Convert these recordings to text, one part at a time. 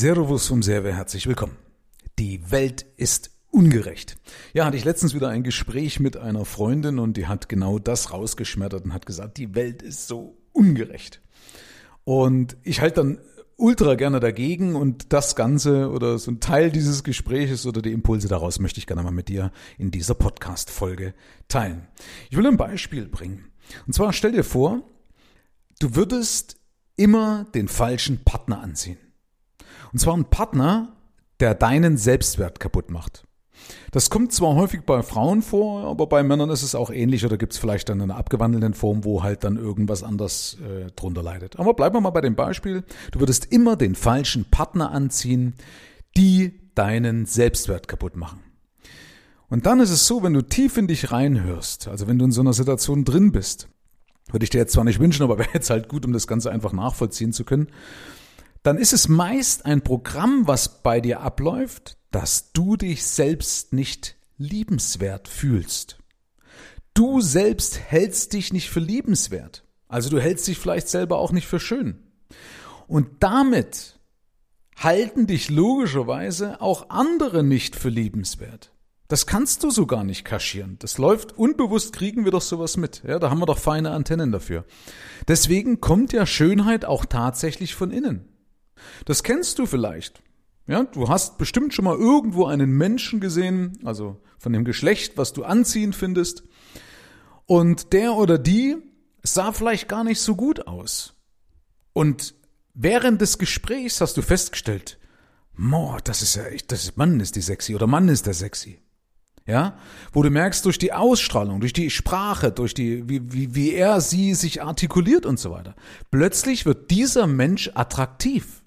Servus vom Server, herzlich willkommen. Die Welt ist ungerecht. Ja, hatte ich letztens wieder ein Gespräch mit einer Freundin und die hat genau das rausgeschmettert und hat gesagt, die Welt ist so ungerecht. Und ich halte dann ultra gerne dagegen und das Ganze oder so ein Teil dieses Gespräches oder die Impulse daraus möchte ich gerne mal mit dir in dieser Podcast-Folge teilen. Ich will ein Beispiel bringen. Und zwar stell dir vor, du würdest immer den falschen Partner anziehen. Und zwar ein Partner, der deinen Selbstwert kaputt macht. Das kommt zwar häufig bei Frauen vor, aber bei Männern ist es auch ähnlich oder gibt es vielleicht dann eine abgewandelten Form, wo halt dann irgendwas anders äh, drunter leidet. Aber bleiben wir mal bei dem Beispiel. Du würdest immer den falschen Partner anziehen, die deinen Selbstwert kaputt machen. Und dann ist es so, wenn du tief in dich reinhörst, also wenn du in so einer Situation drin bist, würde ich dir jetzt zwar nicht wünschen, aber wäre jetzt halt gut, um das Ganze einfach nachvollziehen zu können, dann ist es meist ein Programm, was bei dir abläuft, dass du dich selbst nicht liebenswert fühlst. Du selbst hältst dich nicht für liebenswert. Also du hältst dich vielleicht selber auch nicht für schön. Und damit halten dich logischerweise auch andere nicht für liebenswert. Das kannst du so gar nicht kaschieren. Das läuft unbewusst, kriegen wir doch sowas mit. Ja, da haben wir doch feine Antennen dafür. Deswegen kommt ja Schönheit auch tatsächlich von innen. Das kennst du vielleicht. Ja, du hast bestimmt schon mal irgendwo einen Menschen gesehen, also von dem Geschlecht, was du anziehend findest. Und der oder die sah vielleicht gar nicht so gut aus. Und während des Gesprächs hast du festgestellt, Moah, das ist ja echt, das ist, Mann ist die sexy oder Mann ist der sexy. Ja, wo du merkst durch die Ausstrahlung, durch die Sprache, durch die, wie, wie, wie er sie sich artikuliert und so weiter. Plötzlich wird dieser Mensch attraktiv.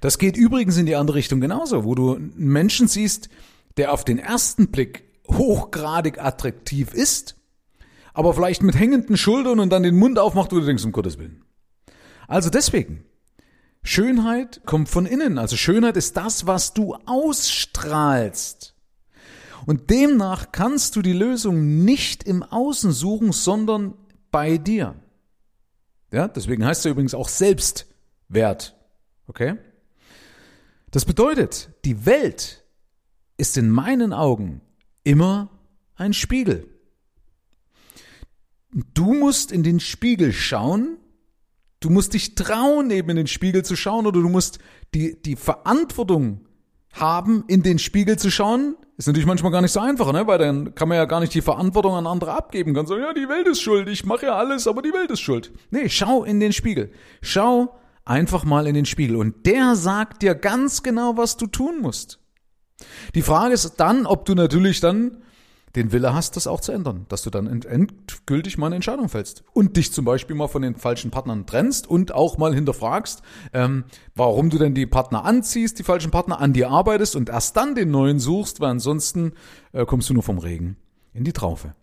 Das geht übrigens in die andere Richtung genauso, wo du einen Menschen siehst, der auf den ersten Blick hochgradig attraktiv ist, aber vielleicht mit hängenden Schultern und dann den Mund aufmacht, wo du denkst, um Gottes Willen. Also deswegen, Schönheit kommt von innen. Also Schönheit ist das, was du ausstrahlst. Und demnach kannst du die Lösung nicht im Außen suchen, sondern bei dir. Ja, deswegen heißt er übrigens auch Selbstwert. Okay? Das bedeutet, die Welt ist in meinen Augen immer ein Spiegel. Du musst in den Spiegel schauen, du musst dich trauen, eben in den Spiegel zu schauen, oder du musst die, die Verantwortung haben, in den Spiegel zu schauen. Ist natürlich manchmal gar nicht so einfach, ne? weil dann kann man ja gar nicht die Verantwortung an andere abgeben. Kann sagen, ja, die Welt ist schuld, ich mache ja alles, aber die Welt ist schuld. Nee, schau in den Spiegel. Schau einfach mal in den Spiegel und der sagt dir ganz genau, was du tun musst. Die Frage ist dann, ob du natürlich dann den Wille hast, das auch zu ändern, dass du dann endgültig mal eine Entscheidung fällst und dich zum Beispiel mal von den falschen Partnern trennst und auch mal hinterfragst, ähm, warum du denn die Partner anziehst, die falschen Partner an dir arbeitest und erst dann den neuen suchst, weil ansonsten äh, kommst du nur vom Regen in die Traufe.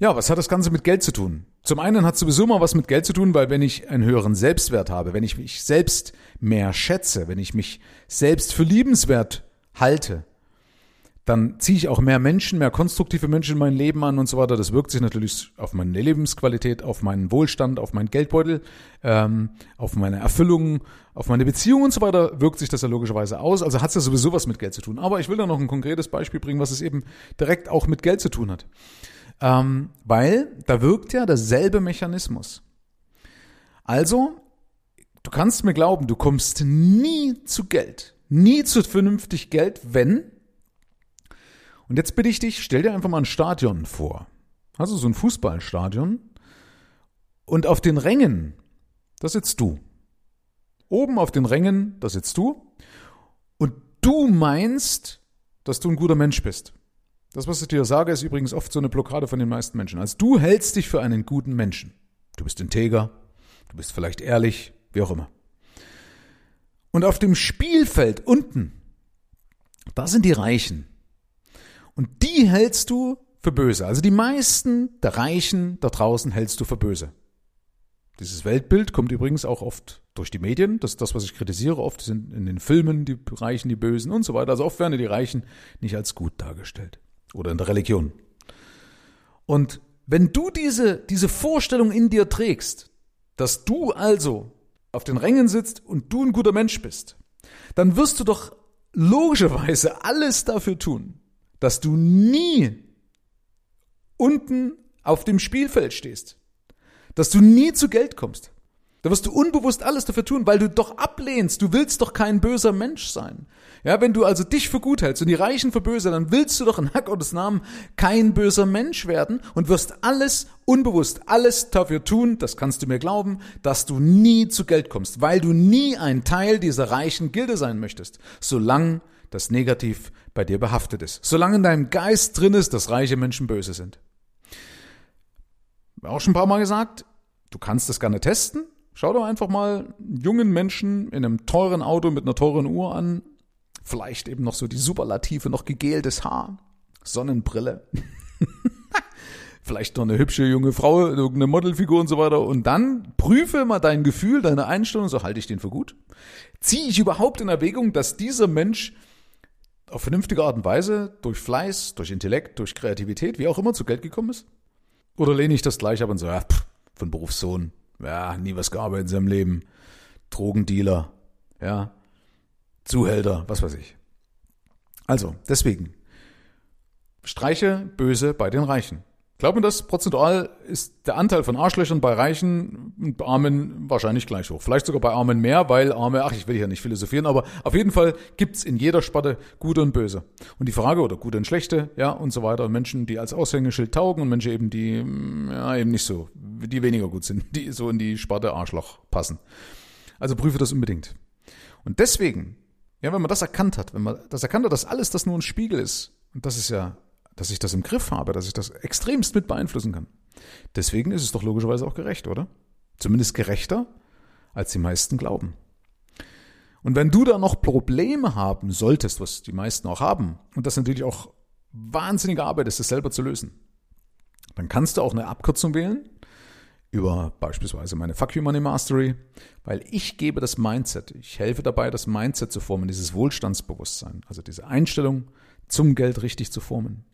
Ja, was hat das Ganze mit Geld zu tun? Zum einen hat sowieso mal was mit Geld zu tun, weil wenn ich einen höheren Selbstwert habe, wenn ich mich selbst mehr schätze, wenn ich mich selbst für liebenswert halte, dann ziehe ich auch mehr Menschen, mehr konstruktive Menschen in mein Leben an und so weiter. Das wirkt sich natürlich auf meine Lebensqualität, auf meinen Wohlstand, auf meinen Geldbeutel, ähm, auf meine Erfüllung, auf meine Beziehung und so weiter, wirkt sich das ja logischerweise aus. Also hat es ja sowieso was mit Geld zu tun. Aber ich will da noch ein konkretes Beispiel bringen, was es eben direkt auch mit Geld zu tun hat. Ähm, weil da wirkt ja derselbe Mechanismus. Also, du kannst mir glauben, du kommst nie zu Geld, nie zu vernünftig Geld, wenn, und jetzt bitte ich dich, stell dir einfach mal ein Stadion vor. Also so ein Fußballstadion. Und auf den Rängen, da sitzt du. Oben auf den Rängen, da sitzt du. Und du meinst, dass du ein guter Mensch bist. Das, was ich dir sage, ist übrigens oft so eine Blockade von den meisten Menschen. Also du hältst dich für einen guten Menschen. Du bist integer, du bist vielleicht ehrlich, wie auch immer. Und auf dem Spielfeld unten, da sind die Reichen. Die hältst du für böse. Also die meisten der Reichen da draußen hältst du für böse. Dieses Weltbild kommt übrigens auch oft durch die Medien. Das ist das, was ich kritisiere. Oft sind in den Filmen die Reichen die Bösen und so weiter. Also oft werden die Reichen nicht als gut dargestellt oder in der Religion. Und wenn du diese, diese Vorstellung in dir trägst, dass du also auf den Rängen sitzt und du ein guter Mensch bist, dann wirst du doch logischerweise alles dafür tun, dass du nie unten auf dem Spielfeld stehst, dass du nie zu Geld kommst. Da wirst du unbewusst alles dafür tun, weil du doch ablehnst. Du willst doch kein böser Mensch sein. Ja, wenn du also dich für gut hältst und die Reichen für böse, dann willst du doch in Hack Gottes Namen kein böser Mensch werden und wirst alles unbewusst, alles dafür tun, das kannst du mir glauben, dass du nie zu Geld kommst, weil du nie ein Teil dieser reichen Gilde sein möchtest, solange das Negativ bei dir behaftet ist, solange in deinem Geist drin ist, dass reiche Menschen böse sind. Auch schon ein paar Mal gesagt, du kannst das gerne testen. Schau doch einfach mal jungen Menschen in einem teuren Auto mit einer teuren Uhr an. Vielleicht eben noch so die Superlative, noch gegeltes Haar, Sonnenbrille. Vielleicht noch eine hübsche junge Frau, irgendeine Modelfigur und so weiter. Und dann prüfe mal dein Gefühl, deine Einstellung, so halte ich den für gut. Ziehe ich überhaupt in Erwägung, dass dieser Mensch auf vernünftige Art und Weise durch Fleiß, durch Intellekt, durch Kreativität, wie auch immer zu Geld gekommen ist? Oder lehne ich das gleich ab und so, ja, pff, von Berufssohn, ja, nie was gearbeitet in seinem Leben, Drogendealer, ja, Zuhälter, was weiß ich. Also, deswegen, streiche böse bei den Reichen. Glaub mir das, prozentual ist der Anteil von Arschlöchern bei Reichen und Armen wahrscheinlich gleich hoch. Vielleicht sogar bei Armen mehr, weil Arme, ach, ich will hier nicht philosophieren, aber auf jeden Fall gibt's in jeder Sparte Gute und Böse. Und die Frage, oder Gute und Schlechte, ja, und so weiter. Menschen, die als Aushängeschild taugen und Menschen eben, die, ja, eben nicht so, die weniger gut sind, die so in die Sparte Arschloch passen. Also prüfe das unbedingt. Und deswegen, ja, wenn man das erkannt hat, wenn man das erkannt hat, dass alles das nur ein Spiegel ist, und das ist ja dass ich das im Griff habe, dass ich das extremst mit beeinflussen kann. Deswegen ist es doch logischerweise auch gerecht, oder? Zumindest gerechter, als die meisten glauben. Und wenn du da noch Probleme haben solltest, was die meisten auch haben, und das natürlich auch wahnsinnige Arbeit ist, das selber zu lösen, dann kannst du auch eine Abkürzung wählen über beispielsweise meine Fuck You Money Mastery, weil ich gebe das Mindset, ich helfe dabei, das Mindset zu formen, dieses Wohlstandsbewusstsein, also diese Einstellung zum Geld richtig zu formen.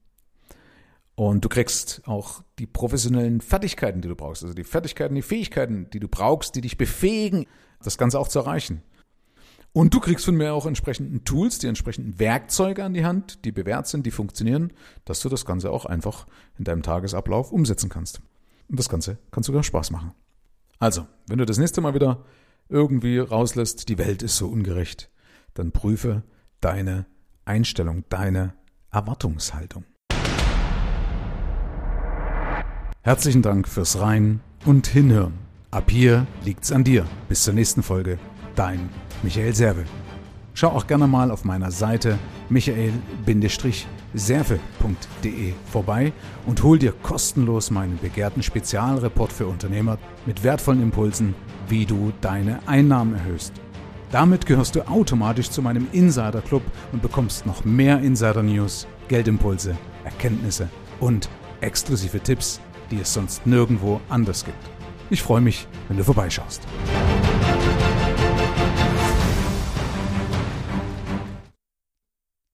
Und du kriegst auch die professionellen Fertigkeiten, die du brauchst, also die Fertigkeiten, die Fähigkeiten, die du brauchst, die dich befähigen, das Ganze auch zu erreichen. Und du kriegst von mir auch entsprechenden Tools, die entsprechenden Werkzeuge an die Hand, die bewährt sind, die funktionieren, dass du das Ganze auch einfach in deinem Tagesablauf umsetzen kannst. Und das Ganze kann sogar Spaß machen. Also, wenn du das nächste Mal wieder irgendwie rauslässt, die Welt ist so ungerecht, dann prüfe deine Einstellung, deine Erwartungshaltung. Herzlichen Dank fürs Rein und Hinhören. Ab hier liegt's an dir. Bis zur nächsten Folge. Dein Michael Serve. Schau auch gerne mal auf meiner Seite michael-serve.de vorbei und hol dir kostenlos meinen begehrten Spezialreport für Unternehmer mit wertvollen Impulsen, wie du deine Einnahmen erhöhst. Damit gehörst du automatisch zu meinem Insider Club und bekommst noch mehr Insider News, Geldimpulse, Erkenntnisse und exklusive Tipps die es sonst nirgendwo anders gibt. Ich freue mich, wenn du vorbeischaust.